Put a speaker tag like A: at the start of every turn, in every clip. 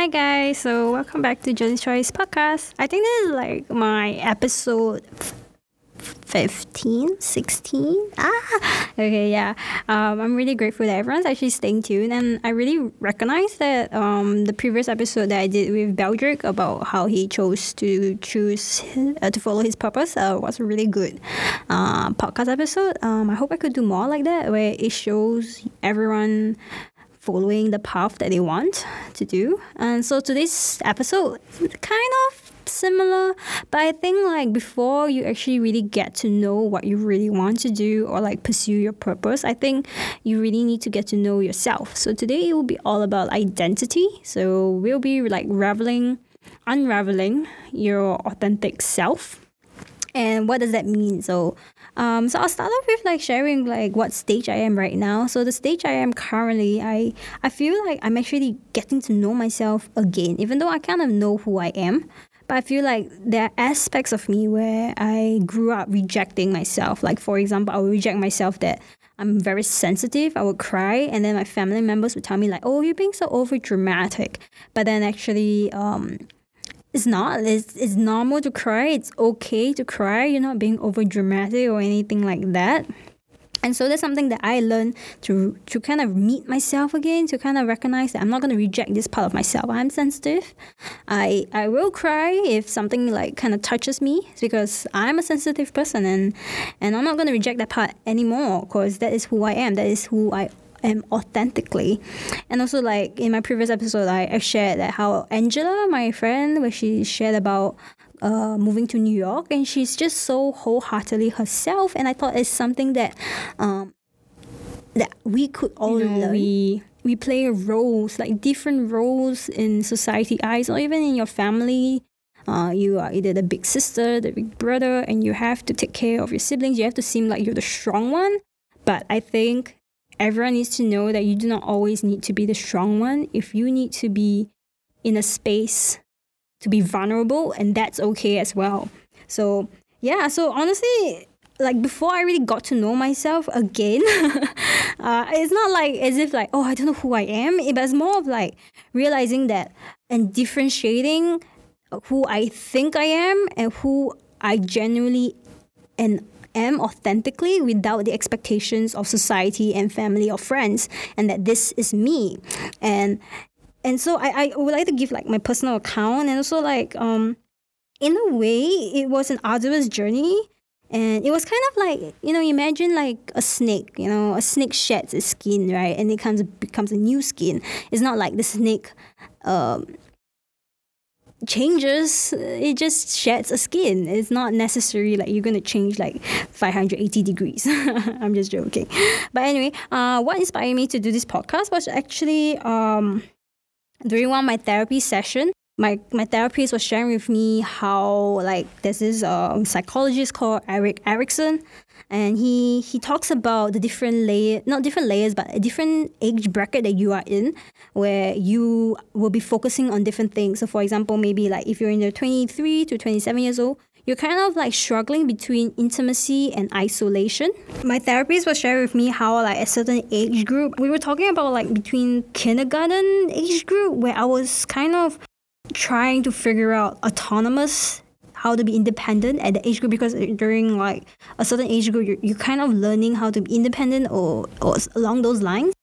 A: Hi guys, so welcome back to Jolie's Choice podcast. I think this is like my episode 15, 16. Ah, okay, yeah. Um, I'm really grateful that everyone's actually staying tuned, and I really recognize that um, the previous episode that I did with Beldrick about how he chose to choose uh, to follow his purpose uh, was a really good uh, podcast episode. Um, I hope I could do more like that, where it shows everyone following the path that they want to do. And so today's episode kind of similar, but I think like before you actually really get to know what you really want to do or like pursue your purpose, I think you really need to get to know yourself. So today it will be all about identity. So we'll be like reveling, unraveling your authentic self. And what does that mean? So um, so I'll start off with like sharing like what stage I am right now. So the stage I am currently, I I feel like I'm actually getting to know myself again, even though I kind of know who I am. But I feel like there are aspects of me where I grew up rejecting myself. Like for example, I would reject myself that I'm very sensitive. I would cry, and then my family members would tell me like, "Oh, you're being so over dramatic." But then actually, um, it's not. It's, it's normal to cry. It's okay to cry. You're not being over dramatic or anything like that. And so that's something that I learned to to kind of meet myself again, to kind of recognize that I'm not going to reject this part of myself. I'm sensitive. I I will cry if something like kind of touches me because I'm a sensitive person and and I'm not going to reject that part anymore because that is who I am. That is who I am authentically. And also like in my previous episode I, I shared that how Angela, my friend, where she shared about uh, moving to New York and she's just so wholeheartedly herself and I thought it's something that um, that we could all you know, learn. We we play roles, like different roles in society eyes or even in your family. Uh, you are either the big sister, the big brother, and you have to take care of your siblings. You have to seem like you're the strong one. But I think everyone needs to know that you do not always need to be the strong one. If you need to be in a space to be vulnerable, and that's okay as well. So, yeah, so honestly, like before I really got to know myself again, uh, it's not like as if like, oh, I don't know who I am. It was more of like realizing that and differentiating who I think I am and who I genuinely and am authentically without the expectations of society and family or friends and that this is me. And and so I, I would like to give like my personal account and also like um in a way it was an arduous journey. And it was kind of like you know imagine like a snake you know a snake sheds its skin right? And it comes becomes a new skin. It's not like the snake um changes it just sheds a skin. It's not necessary like you're gonna change like 580 degrees. I'm just joking. But anyway uh, what inspired me to do this podcast was actually um, during one of my therapy session my, my therapist was sharing with me how like there's this um, psychologist called Erik Erikson and he he talks about the different layer not different layers but a different age bracket that you are in where you will be focusing on different things so for example maybe like if you're in the 23 to 27 years old you're kind of like struggling between intimacy and isolation. My therapist was sharing with me how like a certain age group, we were talking about like between kindergarten age group where I was kind of trying to figure out autonomous how to be independent at the age group because during like a certain age group you're, you're kind of learning how to be independent or, or along those lines.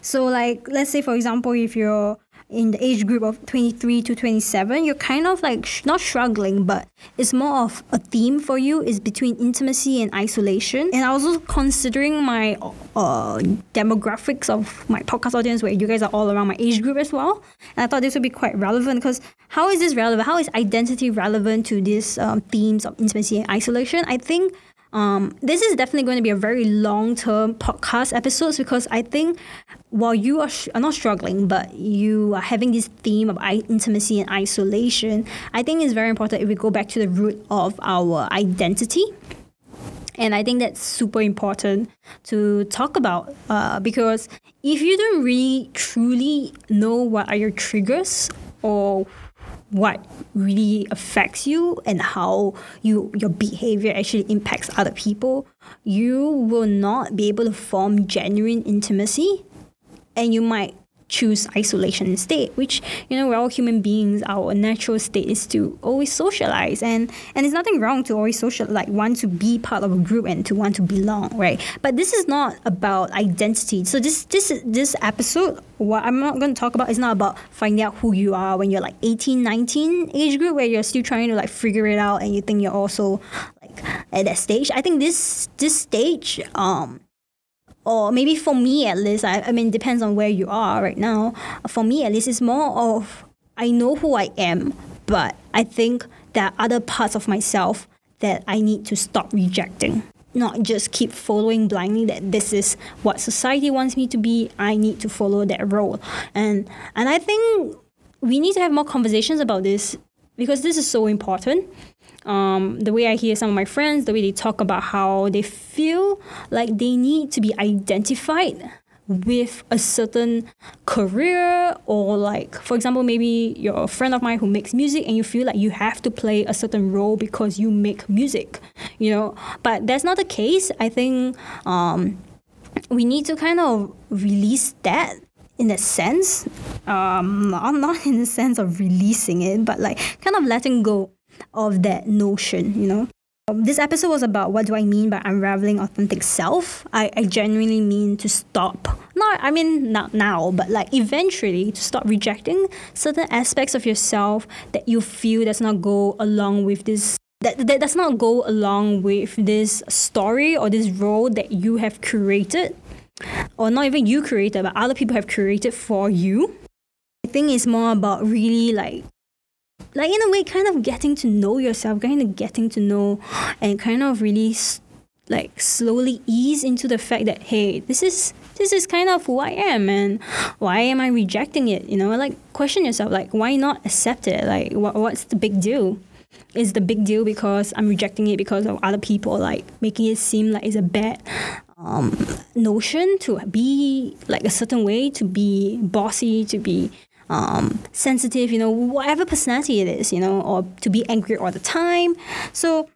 A: So like let's say for example if you're in the age group of 23 to 27 you're kind of like sh- not struggling but it's more of a theme for you. Is between intimacy and isolation. And i was also considering my uh, demographics of my podcast audience where you guys are all around my age group as well. And i thought this would be quite relevant because how is this relevant? How is identity relevant to these um, themes of intimacy and isolation? I think um, this is definitely going to be a very long term podcast episodes because I think while you are, sh- are not struggling, but you are having this theme of I- intimacy and isolation, I think it's very important if we go back to the root of our identity. And I think that's super important to talk about uh, because if you don't really truly know what are your triggers or what really affects you and how you your behavior actually impacts other people, you will not be able to form genuine intimacy and you might choose isolation instead, which, you know, we're all human beings. Our natural state is to always socialize. And, and there's nothing wrong to always social, like want to be part of a group and to want to belong, right? But this is not about identity. So this, this, this episode, what I'm not going to talk about is not about finding out who you are when you're like 18, 19 age group where you're still trying to like figure it out and you think you're also like at that stage. I think this, this stage, um, or maybe for me at least, I, I mean, depends on where you are right now. For me at least, it's more of I know who I am, but I think there are other parts of myself that I need to stop rejecting. Not just keep following blindly that this is what society wants me to be. I need to follow that role, and and I think we need to have more conversations about this because this is so important um, the way I hear some of my friends, the way they talk about how they feel like they need to be identified with a certain career or like for example maybe you're a friend of mine who makes music and you feel like you have to play a certain role because you make music you know? But that's not the case. I think um, we need to kind of release that in a sense. Um, not, not in the sense of releasing it but like kind of letting go of that notion, you know. Um, this episode was about what do I mean by unraveling authentic self. I, I genuinely mean to stop. Not, I mean, not now, but like eventually to stop rejecting certain aspects of yourself that you feel does not go along with this that, that does not go along with this story or this role that you have created or not even you created but other people have created for you i think it's more about really like like in a way kind of getting to know yourself kind of getting to know and kind of really like slowly ease into the fact that hey this is this is kind of who i am and why am i rejecting it? You know like question yourself like why not accept it? Like what, what's the big deal? Is the big deal because i'm rejecting it because of other people like making it seem like it's a bad um, notion to be like a certain way to be bossy to be um, sensitive, you know, whatever personality it is, you know, or to be angry all the time. So,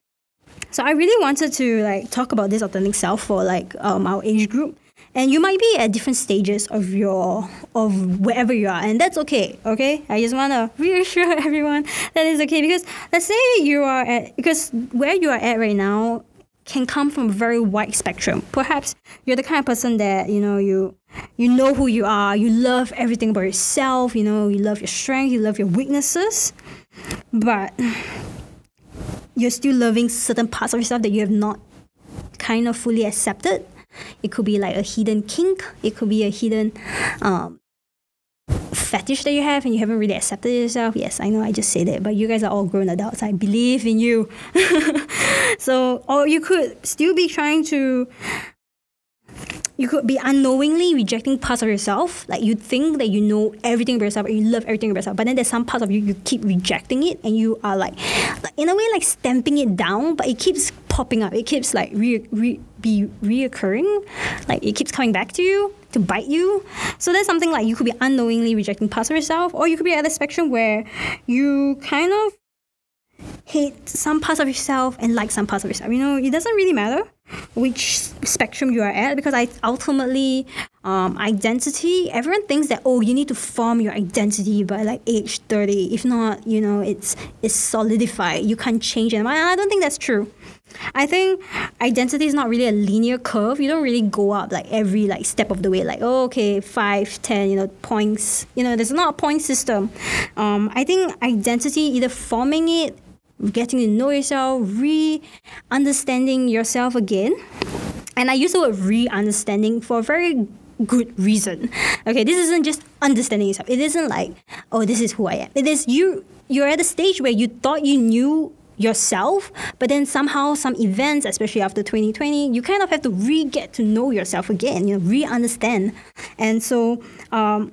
A: so I really wanted to like talk about this authentic self for like um, our age group. And you might be at different stages of your of wherever you are, and that's okay. Okay, I just want to reassure everyone that is okay because let's say you are at because where you are at right now can come from a very wide spectrum. Perhaps you're the kind of person that you know you you know who you are, you love everything about yourself, you know, you love your strength, you love your weaknesses, but you're still loving certain parts of yourself that you have not kind of fully accepted. It could be like a hidden kink, it could be a hidden um, fetish that you have and you haven't really accepted yourself. Yes, I know I just said it, but you guys are all grown adults. I believe in you. so, or you could still be trying to you could be unknowingly rejecting parts of yourself. Like you think that you know everything about yourself or you love everything about yourself, but then there's some parts of you you keep rejecting it and you are like, in a way like stamping it down, but it keeps popping up. It keeps like re, re be reoccurring, like it keeps coming back to you to bite you. So that's something like you could be unknowingly rejecting parts of yourself, or you could be at the spectrum where you kind of hate some parts of yourself and like some parts of yourself. You know, it doesn't really matter which spectrum you are at because I ultimately um, identity everyone thinks that oh you need to form your identity by like age 30 if not you know it's it's solidified you can't change it I don't think that's true I think identity is not really a linear curve you don't really go up like every like step of the way like oh okay five ten you know points you know there's not a point system um, I think identity either forming it getting to know yourself, re understanding yourself again. And I use the word re understanding for a very good reason. Okay, this isn't just understanding yourself. It isn't like, oh, this is who I am. It is you you're at a stage where you thought you knew yourself, but then somehow some events, especially after 2020, you kind of have to re get to know yourself again, you know, re understand. And so um,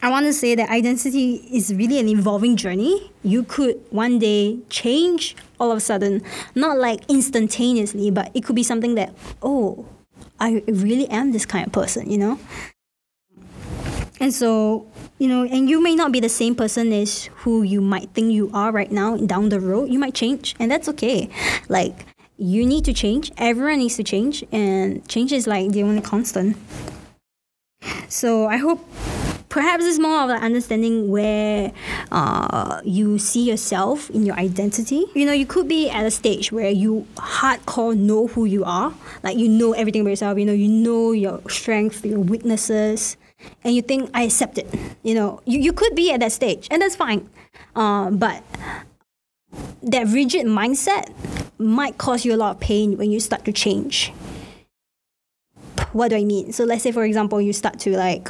A: I want to say that identity is really an evolving journey. You could one day change all of a sudden, not like instantaneously, but it could be something that, oh, I really am this kind of person, you know? And so, you know, and you may not be the same person as who you might think you are right now down the road. You might change, and that's okay. Like, you need to change, everyone needs to change, and change is like the only constant. So, I hope perhaps it's more of like understanding where uh, you see yourself in your identity. You know, you could be at a stage where you hardcore know who you are, like you know everything about yourself. You know, you know your strengths, your weaknesses, and you think I accept it. You know, you, you could be at that stage, and that's fine. Uh, but that rigid mindset might cause you a lot of pain when you start to change. What do I mean? So let's say, for example, you start to like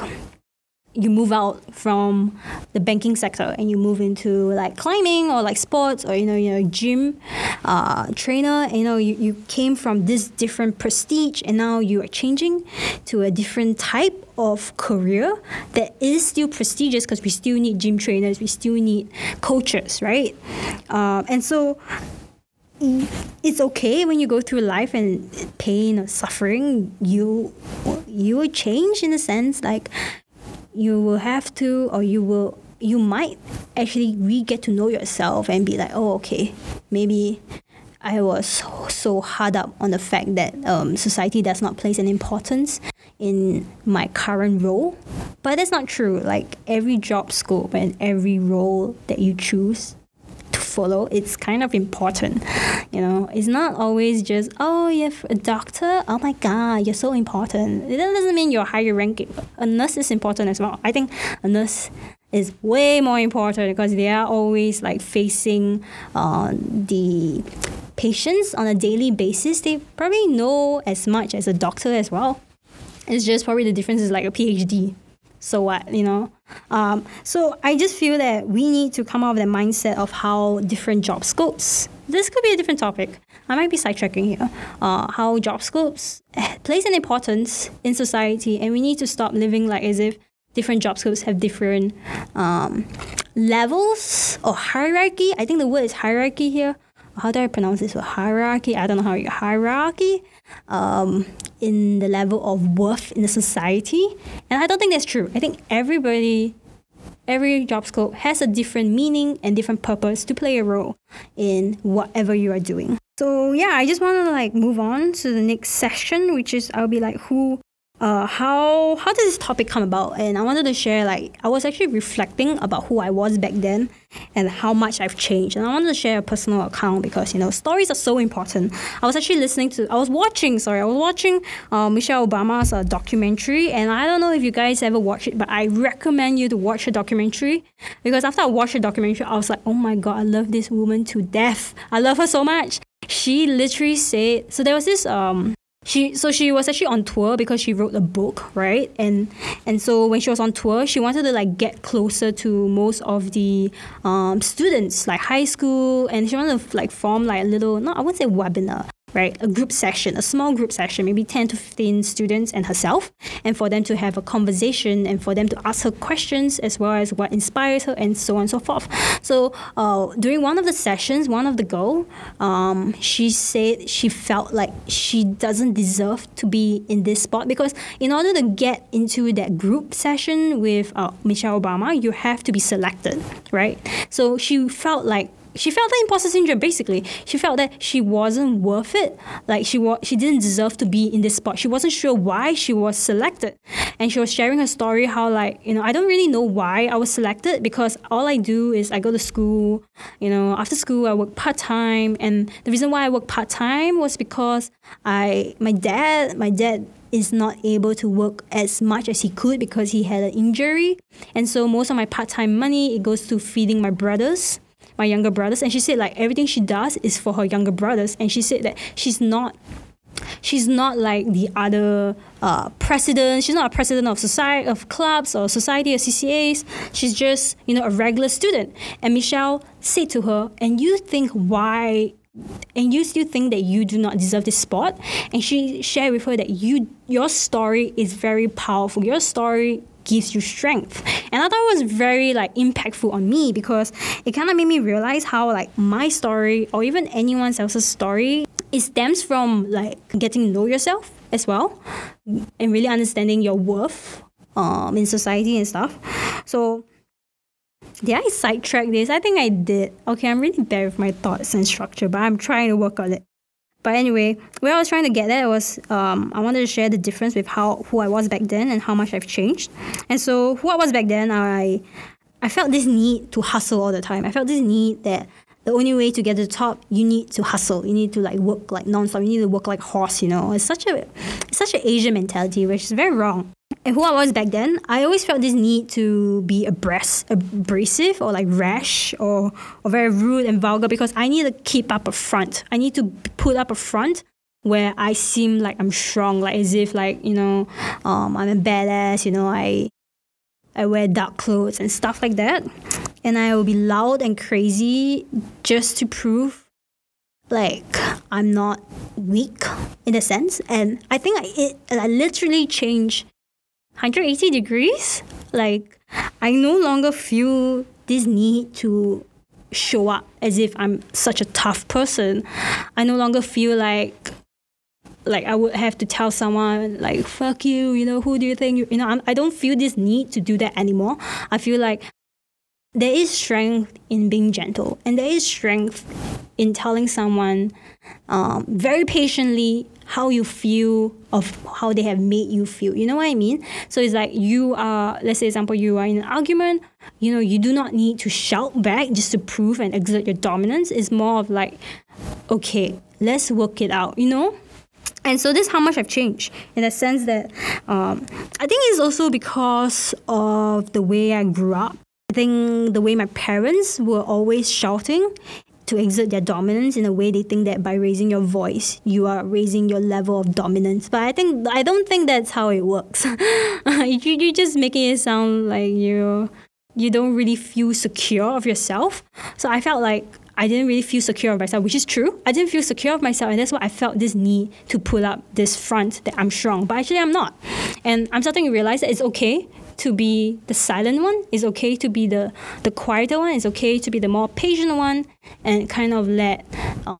A: you move out from the banking sector and you move into like climbing or like sports or you know you know gym uh, trainer you know you, you came from this different prestige and now you are changing to a different type of career that is still prestigious because we still need gym trainers we still need coaches right? Uh, and so it's okay when you go through life and pain or suffering you you change in a sense like you will have to or you will you might actually re get to know yourself and be like oh okay maybe I was so hard up on the fact that um, society does not place an importance in my current role. But that's not true. Like every job scope and every role that you choose follow, it's kind of important. You know, it's not always just, oh, you're a doctor. Oh my God, you're so important. It doesn't mean you're higher ranking. A nurse is important as well. I think a nurse is way more important because they are always like facing uh, the patients on a daily basis. They probably know as much as a doctor as well. It's just probably the difference is like a PhD so what you know? Um, so i just feel that we need to come up with a mindset of how different job scopes this could be a different topic. I might be sidetracking here. Uh, how job scopes plays an importance in society and we need to stop living like as if different job scopes have different um, levels or hierarchy. I think the word is hierarchy here how do i pronounce this word hierarchy i don't know how you hierarchy um, in the level of worth in the society. And I don't think that's true. I think everybody, every job scope has a different meaning and different purpose to play a role in whatever you are doing. So yeah, I just want to like move on to the next session, which is I'll be like who uh, how how did this topic come about? And I wanted to share like I was actually reflecting about who I was back then and how much I've changed. And I wanted to share a personal account because you know stories are so important. I was actually listening to I was watching sorry I was watching uh, Michelle Obama's uh, documentary, and I don't know if you guys ever watched it, but I recommend you to watch the documentary because after I watched the documentary, I was like, oh my god, I love this woman to death. I love her so much. She literally said so. There was this um she so she was actually on tour because she wrote a book right? And and so when she was on tour she wanted to like get closer to most of the um, students like high school. And she wanted to like form like a little not i wouldn't say webinar right? A group session, a small group session, maybe 10 to 15 students and herself, and for them to have a conversation and for them to ask her questions as well as what inspires her and so on and so forth. So uh, during one of the sessions, one of the girl, um, she said she felt like she doesn't deserve to be in this spot because in order to get into that group session with uh, Michelle Obama, you have to be selected, right? So she felt like she felt that imposter syndrome basically. She felt that she wasn't worth it. Like she was she didn't deserve to be in this spot. She wasn't sure why she was selected. And she was sharing her story how like you know i don't really know why i was selected because all i do is i go to school you know after school i work part-time. And the reason why i work part-time was because i my dad my dad is not able to work as much as he could because he had an injury. And so most of my part-time money it goes to feeding my brothers my younger brothers and she said like everything she does is for her younger brothers and she said that she's not she's not like the other uh, president she's not a president of society of clubs or society or ccas she's just you know a regular student. And michelle said to her and you think why and you still think that you do not deserve this spot? And she shared with her that you your story is very powerful. Your story gives you strength. And I thought it was very like impactful on me because it kind of made me realize how like my story or even anyone else's story it stems from like getting to know yourself as well and really understanding your worth um, in society and stuff. So did I sidetrack this? I think I did. Okay, I'm really bad with my thoughts and structure, but I'm trying to work on it. But anyway, where I was trying to get at was um, I wanted to share the difference with how who I was back then and how much I've changed. And so who I was back then, I I felt this need to hustle all the time. I felt this need that the only way to get to the top, you need to hustle. You need to like work like nonstop. You need to work like horse. You know, it's such a it's such an Asian mentality, which is very wrong. And who I was back then, I always felt this need to be abras- abrasive or like rash or, or very rude and vulgar because I need to keep up a front. I need to put up a front where I seem like I'm strong, like as if like you know, um, I'm a badass. You know, I I wear dark clothes and stuff like that, and I will be loud and crazy just to prove like I'm not weak in a sense. And I think I, it I literally changed 180 degrees. Like I no longer feel this need to show up as if I'm such a tough person. I no longer feel like like I would have to tell someone like fuck you, you know, who do you think you, you know, I'm, I don't feel this need to do that anymore. I feel like there is strength in being gentle and there is strength in telling someone um, very patiently how you feel of how they have made you feel. You know what i mean? So it's like you are let's say example you are in an argument you know you do not need to shout back just to prove and exert your dominance. It's more of like okay let's work it out you know? And so this is how much I've changed in the sense that um, I think it's also because of the way I grew up. I think the way my parents were always shouting to exert their dominance in a way they think that by raising your voice you are raising your level of dominance but i think i don't think that's how it works you, you're just making it sound like you you don't really feel secure of yourself so i felt like I didn't really feel secure of myself, which is true. I didn't feel secure of myself, and that's why I felt this need to pull up this front that I'm strong. But actually, I'm not. And I'm starting to realize that it's okay to be the silent one. It's okay to be the the quieter one. It's okay to be the more patient one, and kind of let. Uh,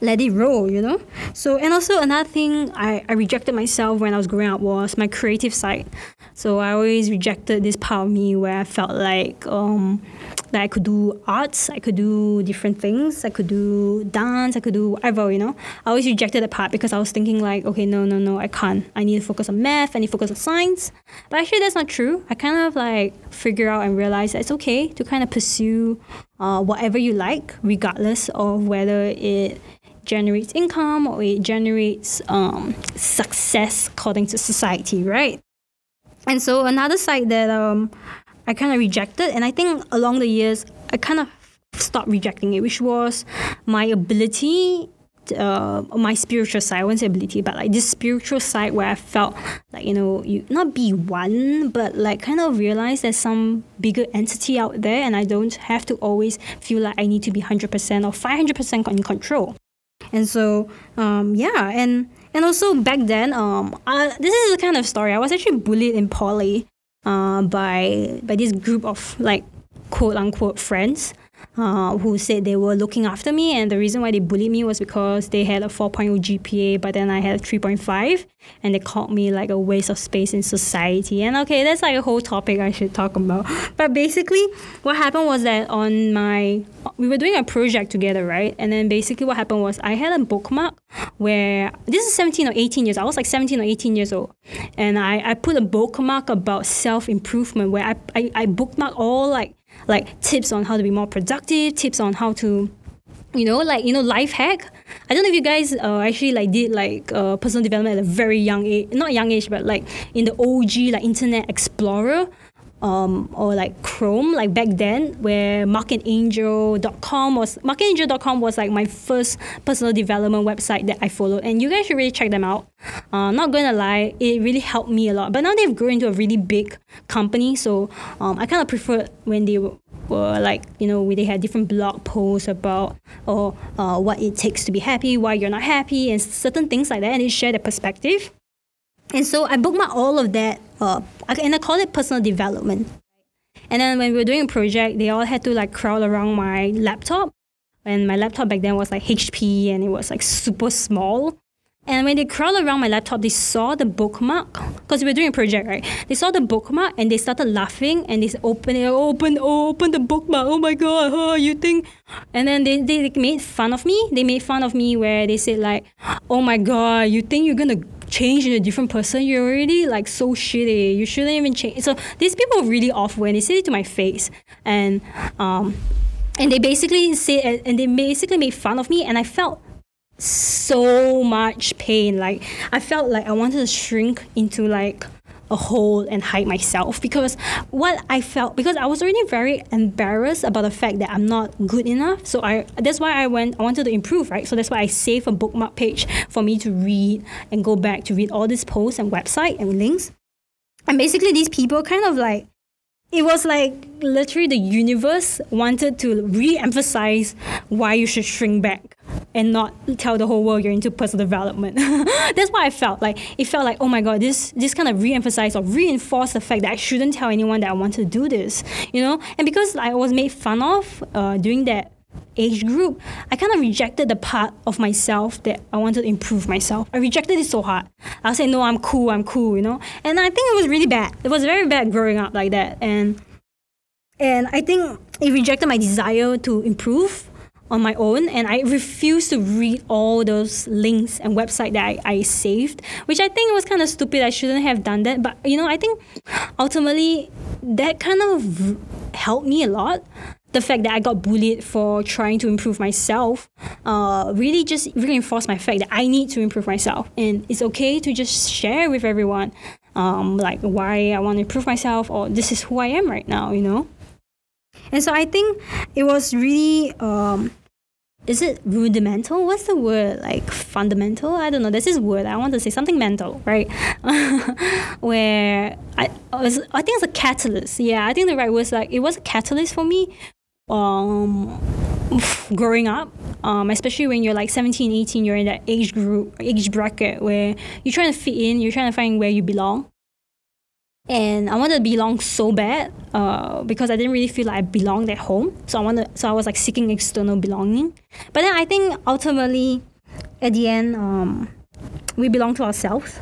A: let it roll, you know? So, and also another thing I, I rejected myself when I was growing up was my creative side. So I always rejected this part of me where I felt like um, that I could do arts, I could do different things, I could do dance, I could do whatever, you know. I always rejected that part because I was thinking like, okay, no, no, no, I can't. I need to focus on math, I need to focus on science. But actually that's not true. I kind of like figure out and realize that it's okay to kind of pursue uh, whatever you like, regardless of whether it generates income or it generates um, success according to society, right? And so another side that um, I kind of rejected, and I think along the years I kind of stopped rejecting it, which was my ability uh, my spiritual side. I won't say ability, but like this spiritual side where I felt like you know you not be one, but like kind of realize there's some bigger entity out there, and I don't have to always feel like I need to be hundred percent or five hundred percent in control. And so um, yeah, and and also back then, um, uh, this is the kind of story. I was actually bullied in poly, uh, by by this group of like quote unquote friends uh, who said they were looking after me. And the reason why they bullied me was because they had a 4.0 GPA, but then I had a 3.5, and they called me like a waste of space in society. And okay, that's like a whole topic I should talk about. But basically, what happened was that on my, we were doing a project together, right? And then basically what happened was I had a bookmark where, this is 17 or 18 years, I was like 17 or 18 years old. And I, I put a bookmark about self improvement where I, I, I bookmark all like like tips on how to be more productive, tips on how to you know like you know life hack. I don't know if you guys uh, actually like did like uh, personal development at a very young age not young age but like in the og like internet explorer um, or like Chrome, like back then, where marcandangel.com was marcandangel.com was like my first personal development website that I followed, and you guys should really check them out. Uh, not gonna lie, it really helped me a lot. But now they've grown into a really big company, so um, I kind of prefer when they were, like you know they had different blog posts about or uh, what it takes to be happy, why you're not happy, and certain things like that, and they share their perspective. And so I bookmark all of that uh, and I call it personal development. And then when we were doing a project, they all had to like crowd around my laptop. And my laptop back then was like HP and it was like super small. And when they crawled around my laptop, they saw the bookmark because we were doing a project, right? They saw the bookmark and they started laughing and they opened it, open, open the bookmark. Oh my god, huh, you think? And then they, they made fun of me. They made fun of me where they said like, oh my god, you think you're gonna change into a different person, you're already like so shitty. You shouldn't even change. So these people were really awful and they said it to my face. And um and they basically said and they basically made fun of me and I felt so much pain. Like I felt like I wanted to shrink into like a hole and hide myself because what I felt because I was already very embarrassed about the fact that I'm not good enough. So I that's why I went I wanted to improve, right? So that's why I saved a bookmark page for me to read and go back to read all these posts and website and links. And basically these people kind of like it was like literally the universe wanted to re-emphasize why you should shrink back and not tell the whole world you're into personal development. That's what I felt like. It felt like, oh my god, this this kind of re-emphasized or reinforced the fact that I shouldn't tell anyone that I want to do this, you know. And because I was made fun of uh, during that age group, I kind of rejected the part of myself that I wanted to improve myself. I rejected it so hard. I said, no, I'm cool, I'm cool, you know. And I think it was really bad. It was very bad growing up like that, and and I think it rejected my desire to improve on my own and I refused to read all those links and website that I, I saved, which I think was kind of stupid. I shouldn't have done that. But you know, I think ultimately that kind of helped me a lot. The fact that I got bullied for trying to improve myself uh, really just reinforced my fact that I need to improve myself. And it's okay to just share with everyone um, like why I want to improve myself or this is who I am right now, you know? And so I think it was really um, is it rudimental? What's the word? Like fundamental? I don't know. This word I want to say something mental, right? Where I, I was, I think it's a catalyst. Yeah, I think the right word is like it was a catalyst for me. Um, growing up, um, especially when you're like 17, 18, you're in that age group, age bracket where you're trying to fit in, you're trying to find where you belong and I wanted to belong so bad uh, because I didn't really feel like I belonged at home. So I wanted, so I was like seeking external belonging. But then I think ultimately, at the end, um, we belong to ourselves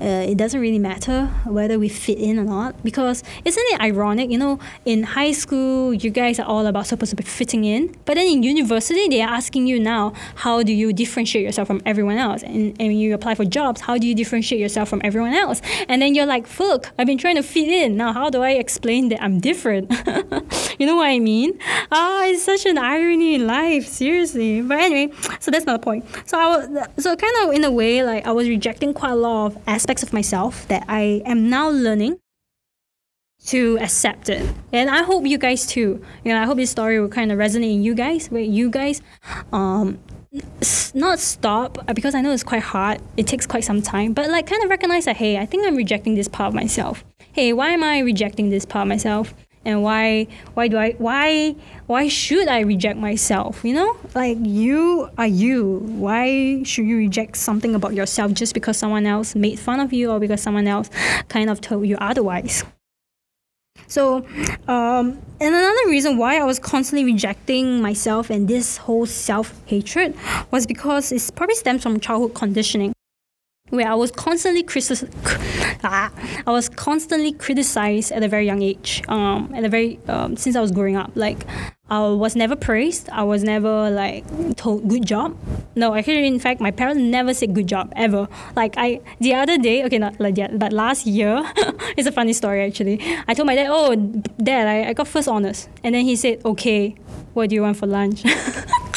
A: uh, it doesn't really matter whether we fit in or not. Because isn't it ironic you know in high school you guys are all about supposed to be fitting in but then in university they are asking you now how do you differentiate yourself from everyone else? And, and when you apply for jobs how do you differentiate yourself from everyone else? And then you're like fuck I've been trying to fit in. Now how do I explain that I'm different? You know what I mean? Ah oh, it's such an irony in life seriously. But anyway so that's not the point. So I was so kind of in a way like I was rejecting quite a lot of aspects aspects of myself that I am now learning to accept it. And I hope you guys too. You know, I hope this story will kind of resonate in you guys, where you guys um not stop uh, because I know it's quite hard. It takes quite some time, but like kind of recognize that hey, I think I'm rejecting this part of myself. Hey, why am I rejecting this part of myself? And why why do I why why should I reject myself? You know, like you are you. Why should you reject something about yourself just because someone else made fun of you or because someone else kind of told you otherwise? So, um, and another reason why I was constantly rejecting myself and this whole self hatred was because it probably stems from childhood conditioning where I was constantly ah, I was constantly criticized at a very young age. Um, at a very um, since I was growing up, like I was never praised. I was never like told good job. No, actually, in fact, my parents never said good job ever. Like I, the other day, okay, not like yet, but last year, it's a funny story actually. I told my dad, "Oh, dad, I, I got first honors," and then he said, "Okay, what do you want for lunch?"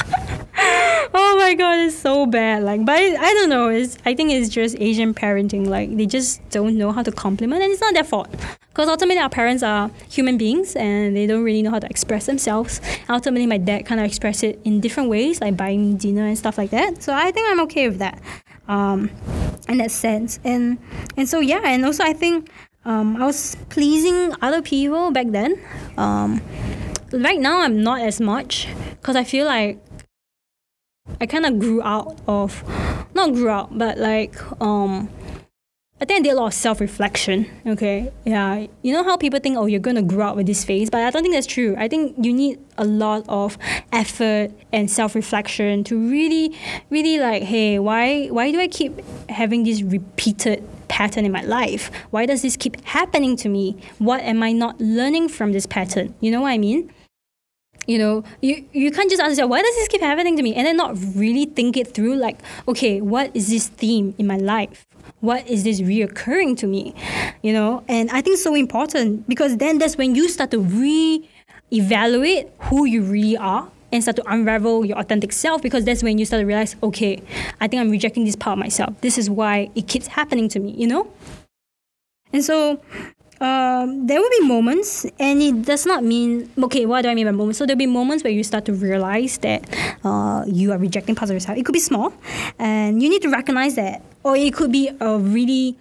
A: oh my god, it's so bad. Like, but I don't know. It's I think it's just Asian parenting. Like they just don't know how to compliment, and it's not their fault. Because ultimately, our parents are human beings, and they don't really know how to express themselves. Ultimately, my dad kind of expressed it in different ways, like buying me dinner and stuff like that. So I think I'm okay with that, um, in that sense. And and so yeah, and also I think um, I was pleasing other people back then. Um, right now, I'm not as much because I feel like I kind of grew out of, not grew out, but like um, I think I did a lot of self reflection. Okay. Yeah. You know how people think, oh, you're going to grow up with this phase, but I don't think that's true. I think you need a lot of effort and self reflection to really, really like, hey, why, why do I keep having this repeated pattern in my life? Why does this keep happening to me? What am I not learning from this pattern? You know what I mean? You know you you can't just ask yourself why does this keep happening to me? And then not really think it through like okay what is this theme in my life? What is this reoccurring to me? You know and i think it's so important because then that's when you start to re-evaluate who you really are and start to unravel your authentic self because that's when you start to realize okay i think i'm rejecting this part of myself. This is why it keeps happening to me you know? And so um, there will be moments, and it does not mean okay. What do I mean by moments? So there'll be moments where you start to realize that uh, you are rejecting parts of yourself. It could be small, and you need to recognize that, or it could be a really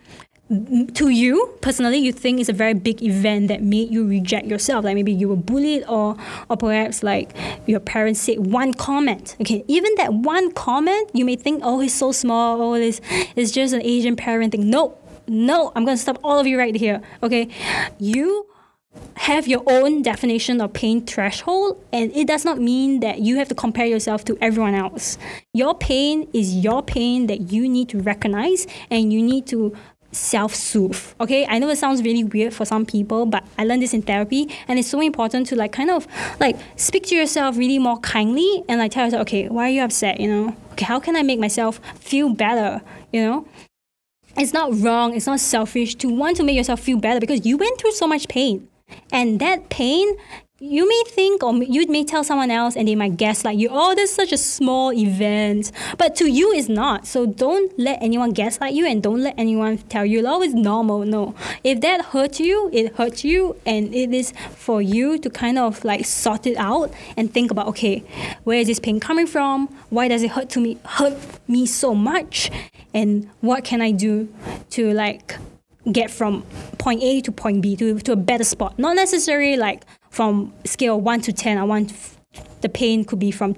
A: to you personally you think it's a very big event that made you reject yourself like maybe you were bullied or or perhaps like your parents said one comment okay even that one comment you may think oh it's so small oh it's, it's just an asian parent thing no no, I'm going to stop all of you right here. Okay. You have your own definition of pain threshold, and it does not mean that you have to compare yourself to everyone else. Your pain is your pain that you need to recognize and you need to self soothe. Okay, I know it sounds really weird for some people, but I learned this in therapy, and it's so important to like kind of like speak to yourself really more kindly and like tell yourself, okay, why are you upset? You know, okay, how can I make myself feel better? You know, it's not wrong, it's not selfish to want to make yourself feel better because you went through so much pain. And that pain you may think or you may tell someone else and they might guess like you oh this is such a small event. But to you it's not. So don't let anyone guess like you and don't let anyone tell you oh it's normal. No. If that hurts you it hurts you and it is for you to kind of like sort it out and think about okay where is this pain coming from? Why does it hurt to me hurt me so much? And what can i do to like get from point A to point B to, to a better spot. Not necessarily like from scale 1 to 10, I want the pain could be from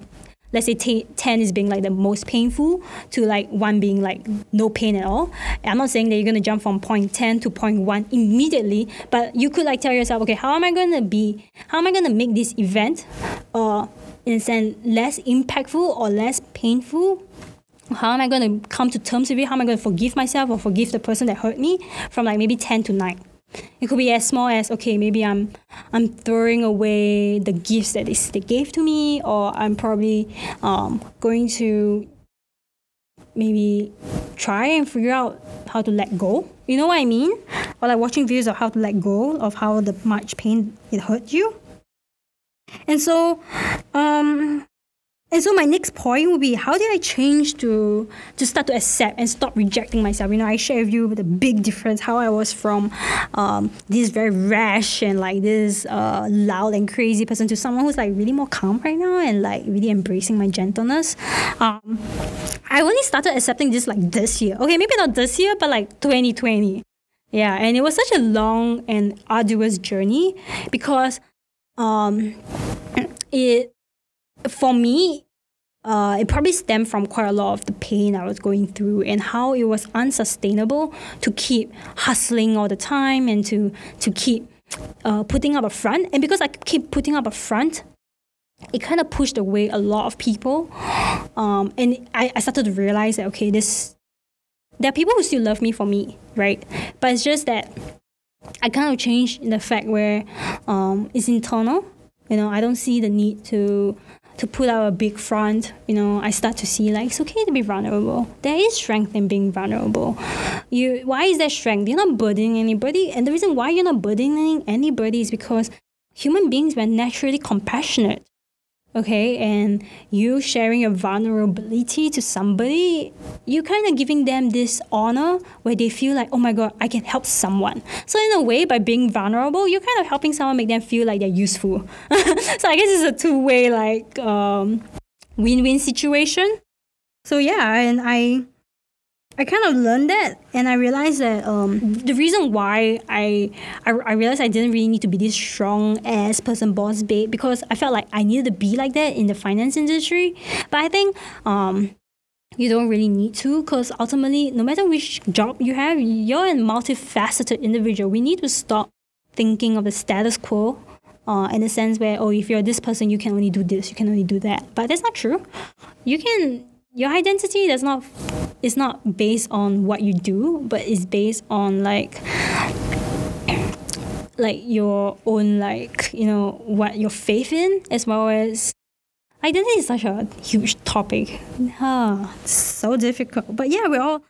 A: let's say t- 10 is being like the most painful to like 1 being like no pain at all i'm not saying that you're going to jump from point 10 to point 1 immediately but you could like tell yourself okay how am i going to be how am i going to make this event uh, in a sense less impactful or less painful how am I going to come to terms with it? How am I going to forgive myself or forgive the person that hurt me from like maybe 10 to 9? It could be as small as okay, maybe I'm I'm throwing away the gifts that they, they gave to me, or I'm probably um, going to maybe try and figure out how to let go. You know what I mean? Or like watching videos of how to let go of how the much pain it hurt you. And so, um, and so my next point would be how did I change to to start to accept and stop rejecting myself? You know, I share with you the big difference how I was from um, this very rash and like this uh, loud and crazy person to someone who's like really more calm right now and like really embracing my gentleness. Um, I only started accepting this like this year. Okay, maybe not this year, but like 2020. Yeah, and it was such a long and arduous journey because um, it for me, uh, it probably stemmed from quite a lot of the pain I was going through and how it was unsustainable to keep hustling all the time and to to keep uh, putting up a front. And because I keep putting up a front, it kind of pushed away a lot of people. Um, and I, I started to realize that okay, this there are people who still love me for me, right? But it's just that I kind of changed in the fact where um, it's internal. You know, I don't see the need to to put out a big front, you know, I start to see like it's okay to be vulnerable. There is strength in being vulnerable. You why is there strength? You're not burdening anybody, and the reason why you're not burdening anybody is because human beings were naturally compassionate okay and you sharing your vulnerability to somebody you kind of giving them this honor where they feel like oh my god i can help someone. So in a way by being vulnerable you're kind of helping someone make them feel like they're useful. So i guess it's a two-way like um, win-win situation. So yeah and i I kind of learned that, and I realized that um, the reason why I, I I realized I didn't really need to be this strong ass person, boss babe, because I felt like I needed to be like that in the finance industry. But I think um, you don't really need to because ultimately no matter which job you have you're a multifaceted individual. We need to stop thinking of the status quo uh, in the sense where oh if you're this person you can only do this you can only do that. But that's not true. You can your identity does not is not based on what you do but it's based on like like your own like you know what your faith in as well as identity is such a huge topic. Ah, so difficult. But yeah we're all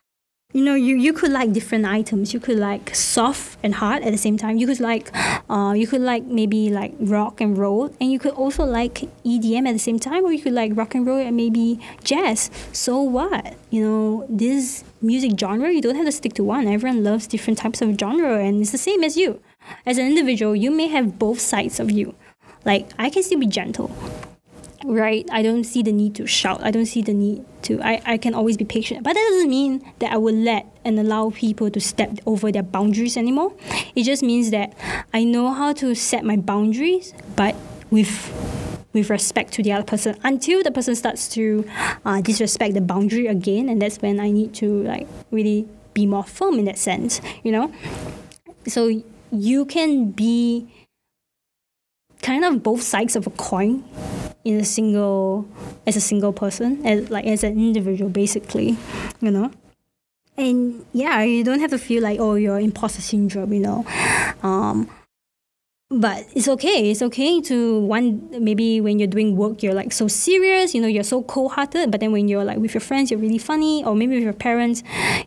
A: you know you, you could like different items. You could like soft and hard at the same time. You could like uh, you could like maybe like rock and roll. And you could also like edm at the same time or you could like rock and roll and maybe jazz. So what? You know this music genre you don't have to stick to one. Everyone loves different types of genre and it's the same as you. As an individual you may have both sides of you. Like i can still be gentle right? I don't see the need to shout. I don't see the need to I, I can always be patient. But that doesn't mean that i will let and allow people to step over their boundaries anymore. It just means that i know how to set my boundaries but with with respect to the other person. Until the person starts to uh, disrespect the boundary again and that's when i need to like really be more firm in that sense you know? So you can be kind of both sides of a coin in a single as a single person as like as an individual basically you know? And yeah you don't have to feel like oh you're imposter syndrome you know? Um but it's okay. It's okay to one maybe when you're doing work you're like so serious you know you're so cold-hearted but then when you're like with your friends you're really funny or maybe with your parents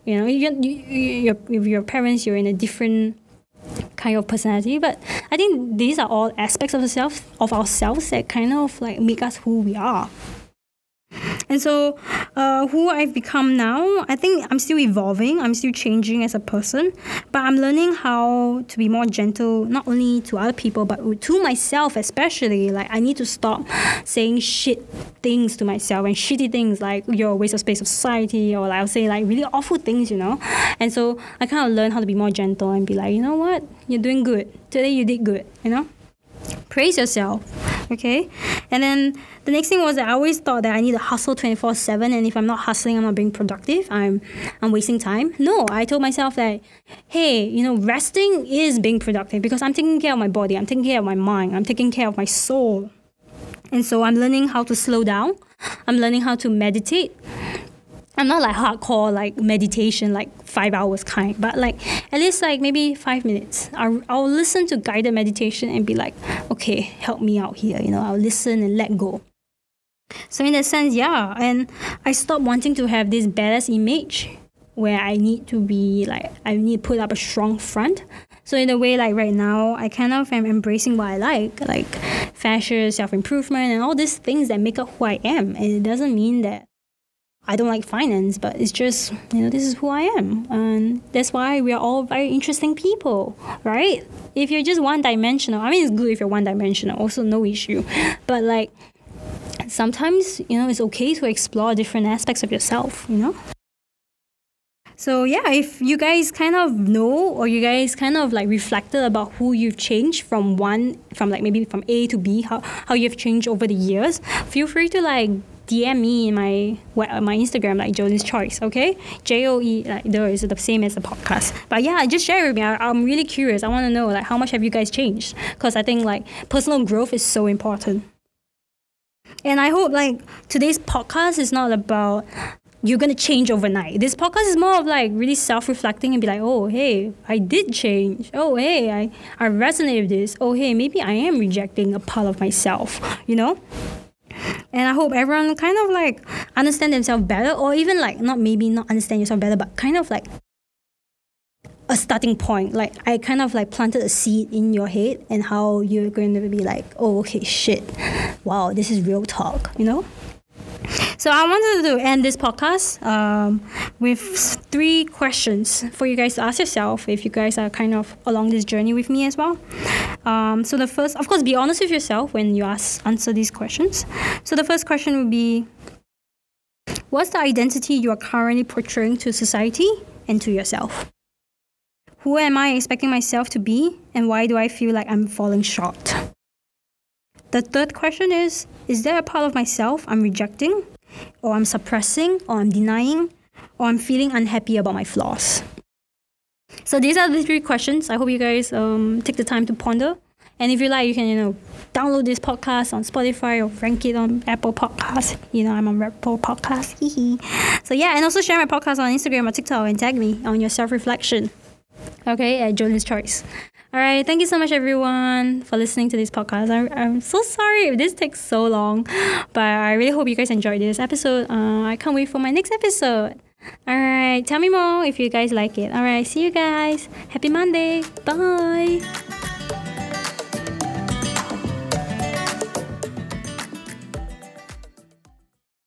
A: you know you, you, you're, with your parents you're in a different kind of personality. But I think these are all aspects of ourselves of ourselves that kind of like make us who we are. And so, uh, who I've become now, I think I'm still evolving, I'm still changing as a person, but I'm learning how to be more gentle, not only to other people, but to myself, especially. Like, I need to stop saying shit things to myself and shitty things like you're a waste of space of society, or like I'll say like really awful things, you know? And so, I kind of learn how to be more gentle and be like, you know what? You're doing good. Today you did good, you know? Praise yourself okay? And then the next thing was that I always thought that I need to hustle 24 7 and if I'm not hustling I'm not being productive. I'm I'm wasting time. No I told myself that hey you know resting is being productive because I'm taking care of my body I'm taking care of my mind I'm taking care of my soul. And so I'm learning how to slow down. I'm learning how to meditate I'm not like hardcore like meditation like five hours kind, but like at least like maybe five minutes. I'll, I'll listen to guided meditation and be like, okay, help me out here. You know, I'll listen and let go. So in that sense, yeah, and I stopped wanting to have this badass image where I need to be like I need to put up a strong front. So in a way, like right now, I kind of am embracing what I like, like fashion, self improvement, and all these things that make up who I am. And it doesn't mean that I don't like finance, but it's just, you know, this is who I am. And that's why we are all very interesting people, right? If you're just one dimensional, I mean, it's good if you're one dimensional, also no issue. But like, sometimes, you know, it's okay to explore different aspects of yourself, you know? So yeah, if you guys kind of know or you guys kind of like reflected about who you've changed from one from like maybe from A to B, how, how you've changed over the years, feel free to like DM me in my my Instagram like Jolene's Choice, okay? J O E like there is the same as the podcast. But yeah, just share with me. I, am really curious. I want to know like how much have you guys changed? Because I think like personal growth is so important. And I hope like today's podcast is not about you're gonna change overnight. This podcast is more of like really self-reflecting and be like, oh hey, I did change. Oh hey, I, I resonate with this. Oh hey, maybe I am rejecting a part of myself, you know? And I hope everyone kind of like understand themselves better, or even like not maybe not understand yourself better, but kind of like a starting point. Like I kind of like planted a seed in your head, and how you're going to be like, oh okay, shit, wow, this is real talk, you know. So I wanted to end this podcast um, with three questions for you guys to ask yourself if you guys are kind of along this journey with me as well. Um, so the first, of course, be honest with yourself when you ask answer these questions. So the first question would be, what's the identity you are currently portraying to society and to yourself? Who am I expecting myself to be, and why do I feel like I'm falling short? The third question is Is there a part of myself I'm rejecting? or I'm suppressing, or I'm denying, or I'm feeling unhappy about my flaws? So these are the three questions. I hope you guys um, take the time to ponder. And if you like, you can, you know, download this podcast on Spotify or rank it on Apple Podcasts. You know, I'm on Apple Podcasts. so yeah, and also share my podcast on Instagram or TikTok and tag me on your self-reflection. Okay, at Jonas Choice. All right, thank you so much, everyone, for listening to this podcast. I, I'm so sorry if this takes so long, but I really hope you guys enjoyed this episode. Uh, I can't wait for my next episode. All right, tell me more if you guys like it. All right, see you guys. Happy Monday. Bye.